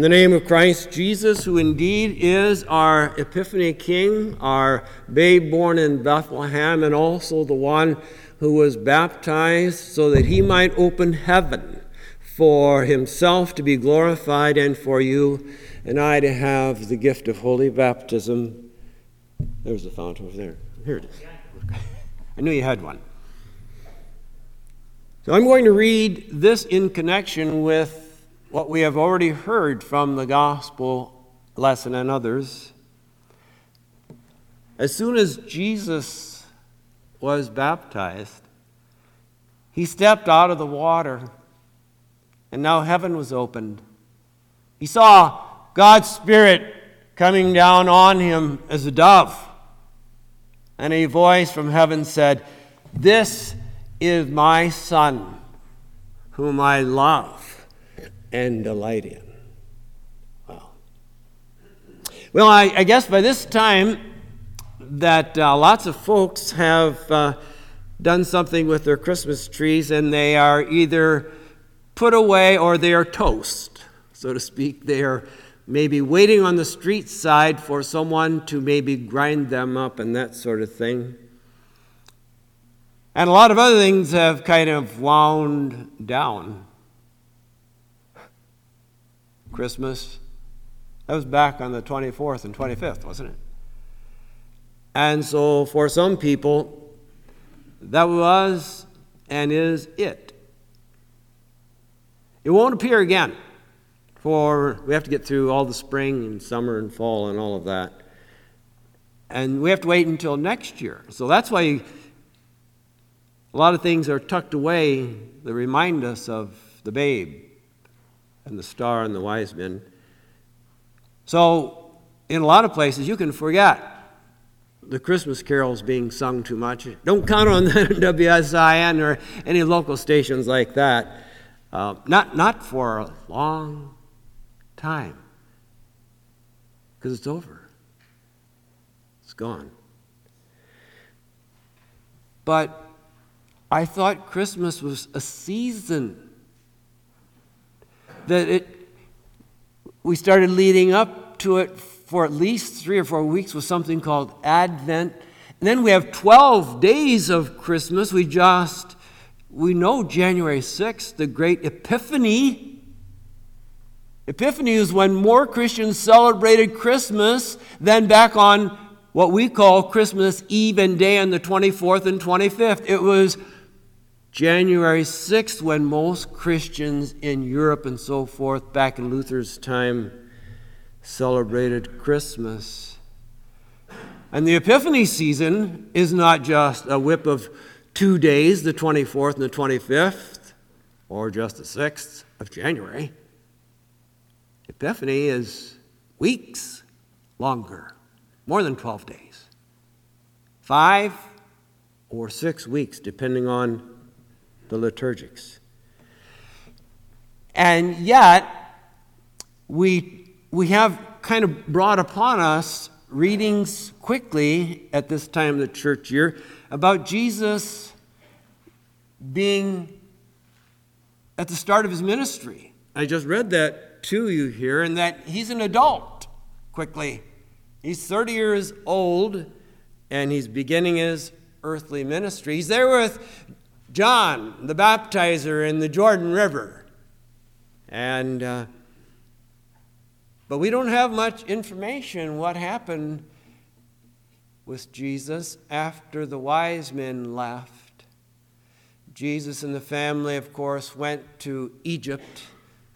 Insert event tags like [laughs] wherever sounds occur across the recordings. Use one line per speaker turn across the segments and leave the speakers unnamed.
In the name of Christ Jesus, who indeed is our Epiphany King, our babe born in Bethlehem, and also the one who was baptized so that he might open heaven for himself to be glorified and for you and I to have the gift of holy baptism. There's the fountain over there. Here it is. I knew you had one. So I'm going to read this in connection with what we have already heard from the gospel lesson and others. As soon as Jesus was baptized, he stepped out of the water, and now heaven was opened. He saw God's Spirit coming down on him as a dove, and a voice from heaven said, This is my Son, whom I love and delight in. Well, well I, I guess by this time that uh, lots of folks have uh, done something with their Christmas trees and they are either put away or they are toast, so to speak. They are maybe waiting on the street side for someone to maybe grind them up and that sort of thing. And a lot of other things have kind of wound down. Christmas. That was back on the 24th and 25th, wasn't it? And so for some people, that was and is it. It won't appear again, for we have to get through all the spring and summer and fall and all of that. And we have to wait until next year. So that's why a lot of things are tucked away that remind us of the babe and the star and the wise men. So, in a lot of places, you can forget the Christmas carols being sung too much. Don't count on [laughs] the WSIN or any local stations like that. Uh, not, not for a long time, because it's over. It's gone. But I thought Christmas was a season that it, we started leading up to it for at least three or four weeks with something called Advent. And then we have 12 days of Christmas. We just, we know January 6th, the great Epiphany. Epiphany is when more Christians celebrated Christmas than back on what we call Christmas Eve and day on the 24th and 25th. It was January 6th, when most Christians in Europe and so forth, back in Luther's time, celebrated Christmas. And the Epiphany season is not just a whip of two days, the 24th and the 25th, or just the 6th of January. Epiphany is weeks longer, more than 12 days. Five or six weeks, depending on the liturgics. And yet, we, we have kind of brought upon us readings quickly at this time of the church year about Jesus being at the start of his ministry. I just read that to you here, and that he's an adult quickly. He's 30 years old, and he's beginning his earthly ministry. He's there with John the baptizer in the Jordan River. And, uh, but we don't have much information what happened with Jesus after the wise men left. Jesus and the family, of course, went to Egypt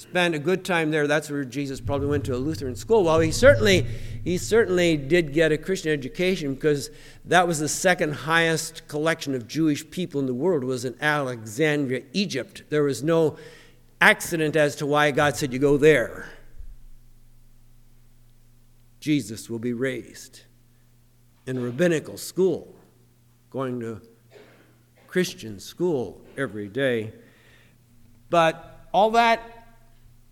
spent a good time there. That's where Jesus probably went to a Lutheran school. Well, he certainly, he certainly did get a Christian education because that was the second highest collection of Jewish people in the world was in Alexandria, Egypt. There was no accident as to why God said you go there. Jesus will be raised in a rabbinical school, going to Christian school every day. But all that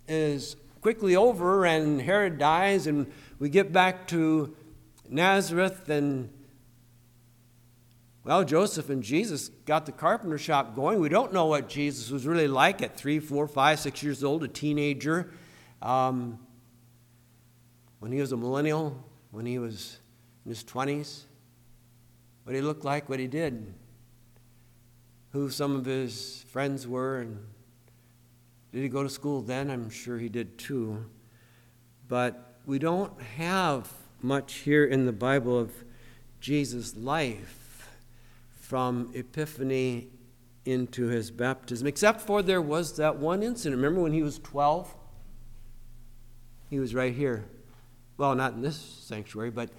is quickly over, and Herod dies, and we get back to Nazareth, and well, Joseph and Jesus got the carpenter shop going. We don't know what Jesus was really like at three, four, five, six years old, a teenager. Um, when he was a millennial, when he was in his 20s, what he looked like, what he did, who some of his friends were, and did he go to school then? I'm sure he did too. But we don't have much here in the Bible of Jesus' life from Epiphany into his baptism, except for there was that one incident. Remember when he was 12? He was right here. Well, not in this sanctuary, but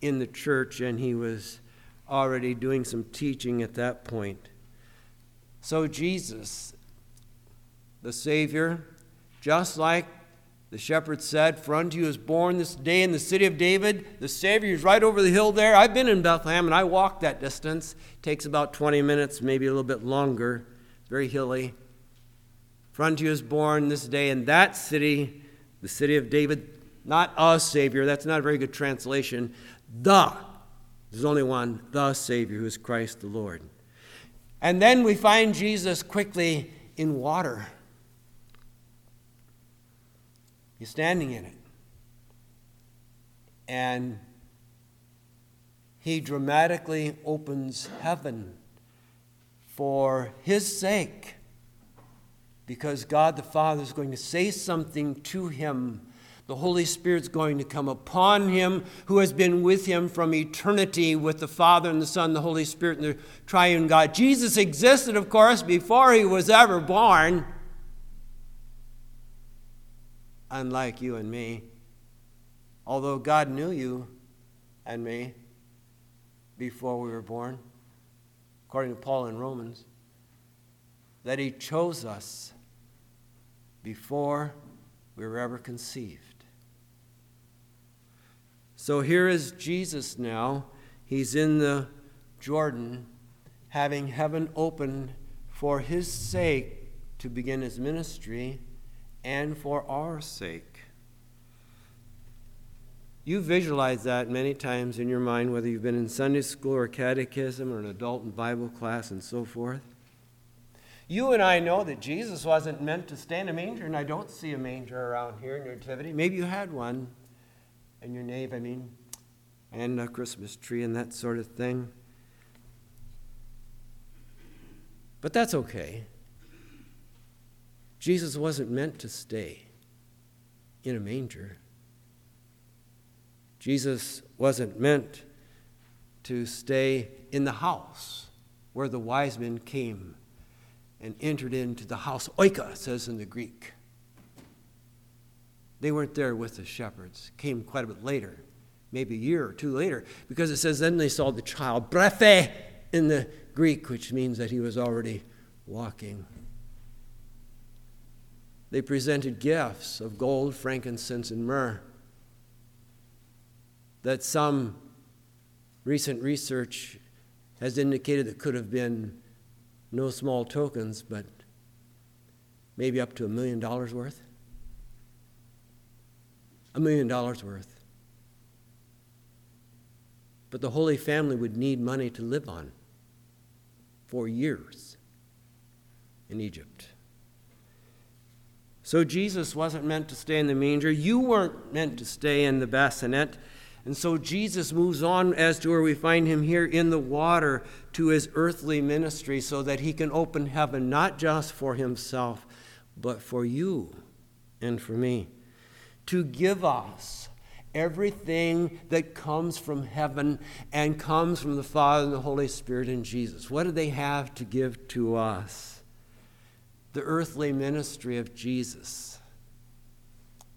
in the church, and he was already doing some teaching at that point. So, Jesus, the Savior, just like the shepherd said, For unto you is born this day in the city of David. The Savior is right over the hill there. I've been in Bethlehem and I walked that distance. It takes about 20 minutes, maybe a little bit longer. Very hilly. For unto you is born this day in that city, the city of David. Not a Savior, that's not a very good translation. The, there's only one, the Savior, who is Christ the Lord. And then we find Jesus quickly in water. He's standing in it. And he dramatically opens heaven for his sake because God the Father is going to say something to him. The Holy Spirit's going to come upon him who has been with him from eternity with the Father and the Son, the Holy Spirit, and the triune God. Jesus existed, of course, before he was ever born unlike you and me. Although God knew you and me before we were born, according to Paul in Romans, that He chose us before we were ever conceived. So here is Jesus now. He's in the Jordan, having heaven open for His sake to begin His ministry and for our sake. You visualize that many times in your mind, whether you've been in Sunday school or catechism or an adult Bible class and so forth. You and I know that Jesus wasn't meant to stay in a manger, and I don't see a manger around here in your nativity. Maybe you had one in your nave, I mean, and a Christmas tree and that sort of thing. But that's okay. Jesus wasn't meant to stay in a manger. Jesus wasn't meant to stay in the house where the wise men came and entered into the house. Oika says in the Greek. They weren't there with the shepherds, came quite a bit later, maybe a year or two later, because it says then they saw the child, brefe in the Greek, which means that he was already walking. They presented gifts of gold, frankincense, and myrrh. That some recent research has indicated that could have been no small tokens, but maybe up to a million dollars worth. A million dollars worth. But the Holy Family would need money to live on for years in Egypt. So Jesus wasn't meant to stay in the manger. You weren't meant to stay in the bassinet. And so Jesus moves on as to where we find him here in the water to his earthly ministry so that he can open heaven not just for himself, but for you and for me. To give us everything that comes from heaven and comes from the Father and the Holy Spirit and Jesus. What do they have to give to us? The earthly ministry of Jesus.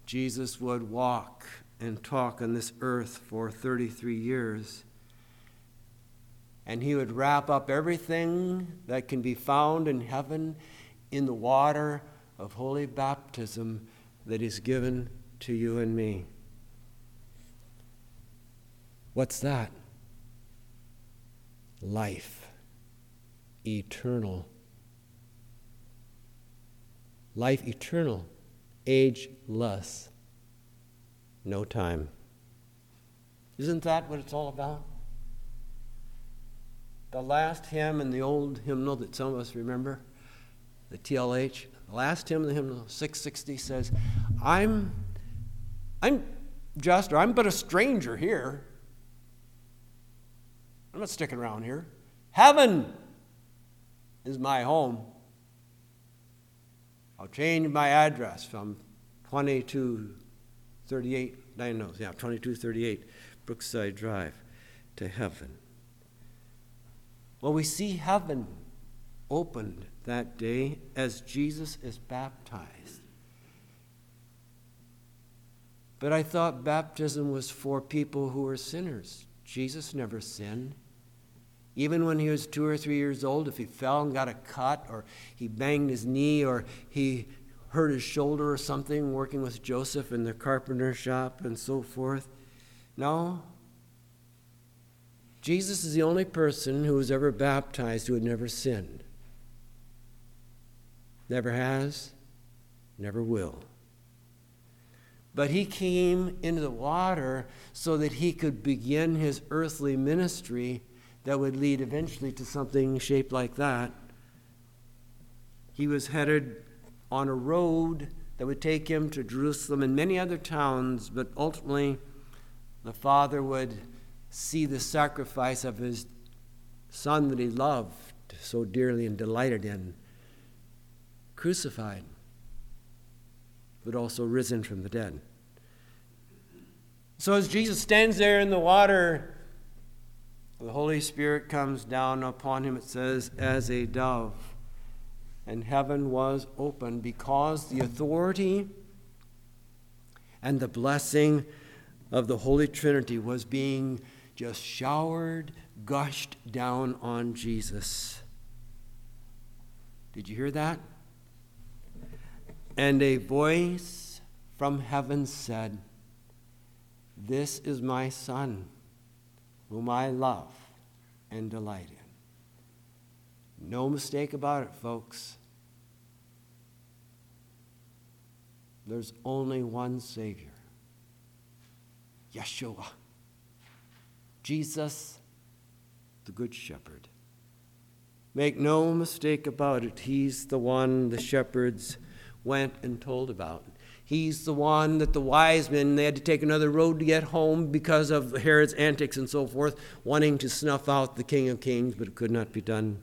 Jesus would walk and talk on this earth for 33 years. And he would wrap up everything that can be found in heaven in the water of holy baptism that is given to you and me. What's that? Life, eternal life eternal, ageless, no time. Isn't that what it's all about? The last hymn in the old hymnal that some of us remember, the TLH, the last hymn in the hymnal, 660, says, I'm, I'm just, or I'm but a stranger here. I'm not sticking around here. Heaven is my home. I'll change my address from 2238, nine knows, yeah, 2238 Brookside Drive to heaven. Well, we see heaven opened that day as Jesus is baptized. But I thought baptism was for people who were sinners. Jesus never sinned. Even when he was two or three years old, if he fell and got a cut, or he banged his knee, or he hurt his shoulder or something working with Joseph in the carpenter shop and so forth. No. Jesus is the only person who was ever baptized who had never sinned. Never has, never will. But he came into the water so that he could begin his earthly ministry that would lead eventually to something shaped like that. He was headed on a road that would take him to Jerusalem and many other towns, but ultimately the Father would see the sacrifice of his Son that he loved so dearly and delighted in, crucified, but also risen from the dead. So as Jesus stands there in the water, the Holy Spirit comes down upon him, it says, as a dove. And heaven was open because the authority and the blessing of the Holy Trinity was being just showered, gushed down on Jesus. Did you hear that? And a voice from heaven said, This is my Son whom I love and delight in. No mistake about it, folks. There's only one Savior Yeshua. Jesus, the Good Shepherd. Make no mistake about it, He's the one the shepherds went and told about. He's the one that the wise men, they had to take another road to get home because of Herod's antics and so forth, wanting to snuff out the King of Kings, but it could not be done.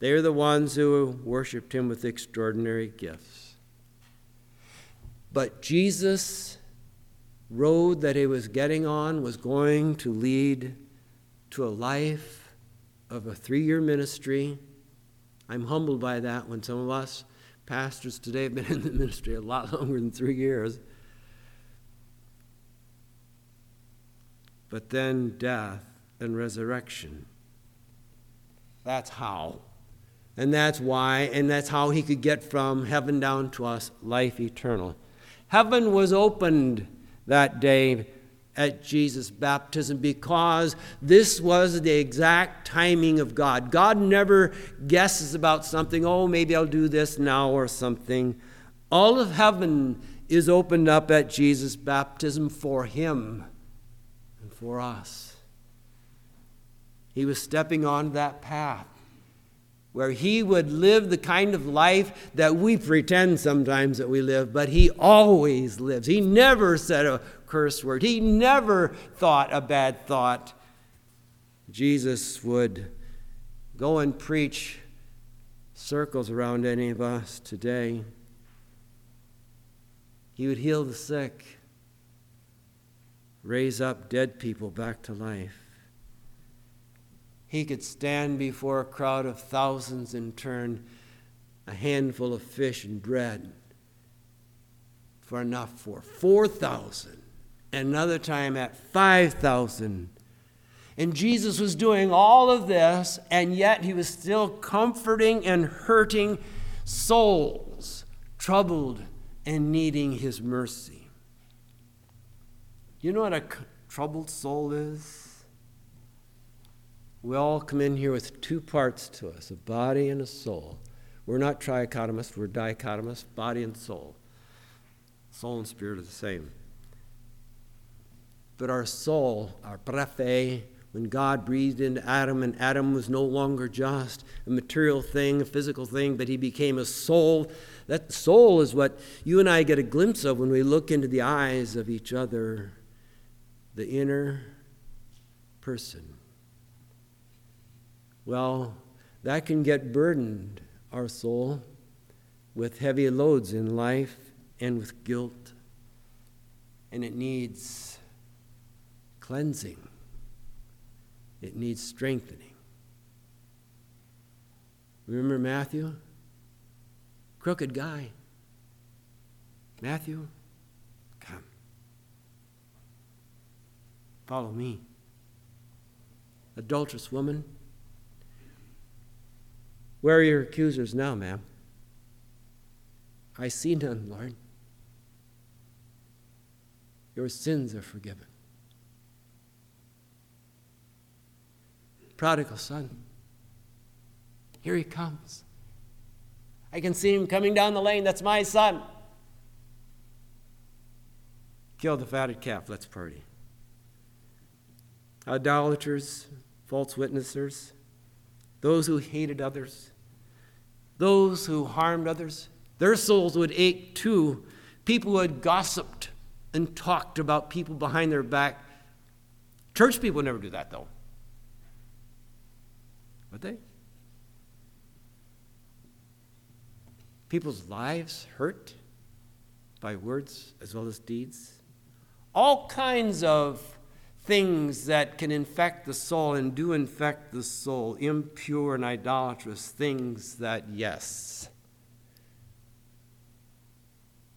They are the ones who worshiped him with extraordinary gifts. But Jesus' road that he was getting on was going to lead to a life of a three year ministry. I'm humbled by that when some of us Pastors today have been [laughs] in the ministry a lot longer than three years. But then death and resurrection. That's how. And that's why, and that's how he could get from heaven down to us life eternal. Heaven was opened that day at Jesus' baptism because this was the exact timing of God. God never guesses about something, oh, maybe I'll do this now or something. All of heaven is opened up at Jesus' baptism for him and for us. He was stepping on that path where he would live the kind of life that we pretend sometimes that we live, but he always lives. He never said a curse word, he never thought a bad thought. Jesus would go and preach circles around any of us today. He would heal the sick, raise up dead people back to life he could stand before a crowd of thousands and turn a handful of fish and bread for enough for 4,000. Another time at 5,000. And Jesus was doing all of this, and yet he was still comforting and hurting souls, troubled and needing his mercy. You know what a troubled soul is? We all come in here with two parts to us a body and a soul. We're not trichotomous, we're dichotomous, body and soul. Soul and spirit are the same. But our soul, our brefe, eh? when God breathed into Adam, and Adam was no longer just a material thing, a physical thing, but he became a soul. That soul is what you and I get a glimpse of when we look into the eyes of each other, the inner person. Well, that can get burdened, our soul, with heavy loads in life and with guilt, and it needs cleansing. It needs strengthening. Remember Matthew? Crooked guy. Matthew, come. Follow me. Adulterous woman. Where are your accusers now, ma'am? I see none, Lord. Your sins are forgiven. Prodigal son. Here he comes. I can see him coming down the lane. That's my son. Kill the fatted calf. Let's party. Idolaters, false witnessers, those who hated others, those who harmed others, their souls would ache too. People who had gossiped and talked about people behind their back. Church people never do that, though. Would they? People's lives hurt by words as well as deeds. All kinds of things that can infect the soul and do infect the soul, impure and idolatrous things that, yes,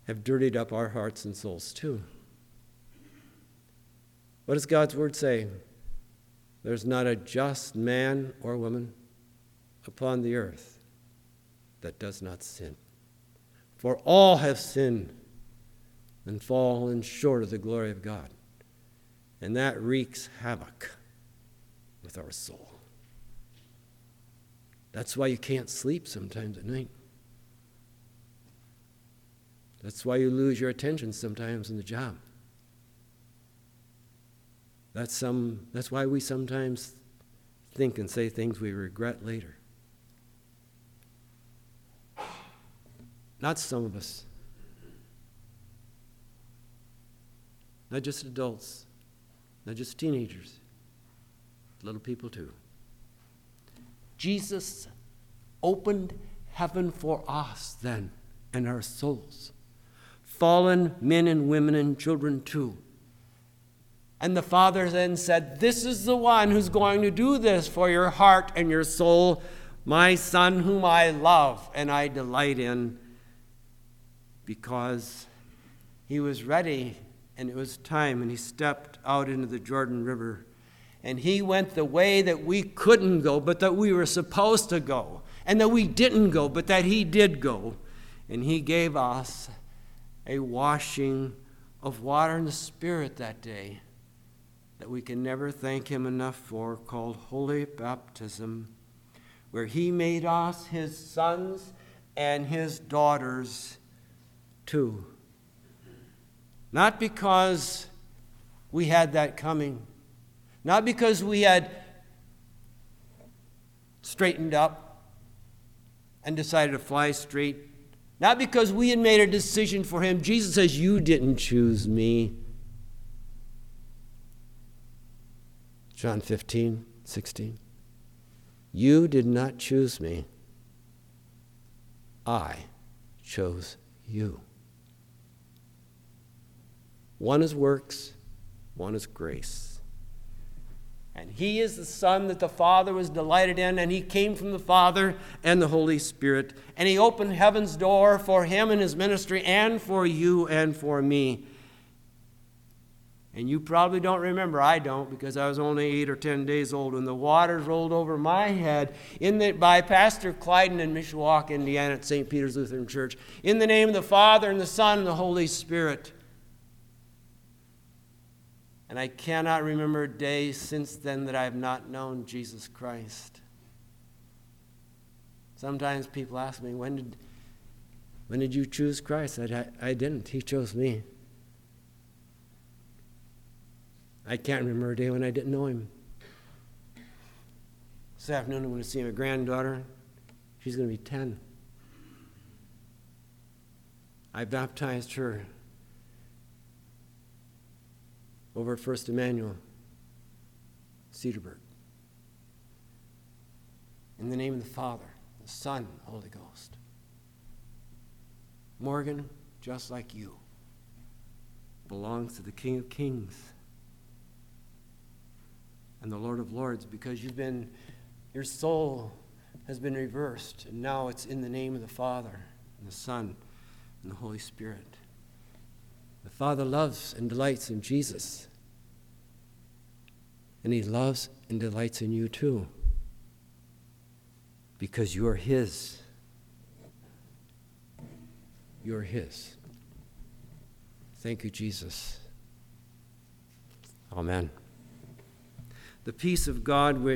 have dirtied up our hearts and souls too. What does God's word say? There's not a just man or woman upon the earth that does not sin. For all have sinned and fallen short of the glory of God. And that wreaks havoc with our soul. That's why you can't sleep sometimes at night. That's why you lose your attention sometimes in the job. That's, some, that's why we sometimes think and say things we regret later. Not some of us. Not just adults, not just teenagers, little people too. Jesus opened heaven for us then and our souls. Fallen men and women and children too. And the father then said, This is the one who's going to do this for your heart and your soul, my son, whom I love and I delight in, because he was ready and it was time, and he stepped out into the Jordan River. And he went the way that we couldn't go, but that we were supposed to go, and that we didn't go, but that he did go. And he gave us a washing of water and the Spirit that day that we can never thank Him enough for, called Holy Baptism, where He made us His sons and His daughters too. Not because we had that coming, not because we had straightened up and decided to fly straight, not because we had made a decision for Him. Jesus says, You didn't choose me. John 15, 16. You did not choose me, I chose you. One is works, one is grace. And he is the Son that the Father was delighted in, and he came from the Father and the Holy Spirit. And he opened heaven's door for him and his ministry, and for you and for me. And you probably don't remember, I don't, because I was only eight or ten days old and the waters rolled over my head in the, by Pastor Clyden in Mishawaka, Indiana, at St. Peter's Lutheran Church. In the name of the Father, and the Son, and the Holy Spirit. And I cannot remember a day since then that I have not known Jesus Christ. Sometimes people ask me, when did, when did you choose Christ? I, I didn't. He chose me. I can't remember a day when I didn't know him. This afternoon, I'm going to see my granddaughter. She's going to be 10. I baptized her over at First Immanuel, Cedarburg. In the name of the Father, the Son, the Holy Ghost. Morgan, just like you, belongs to the King of Kings and the Lord of Lords because you've been, your soul has been reversed, and now it's in the name of the Father and the Son and the Holy Spirit. The Father loves and delights in Jesus, and He loves and delights in you too because you're His. You're His. Thank you, Jesus. Amen. The peace of God, which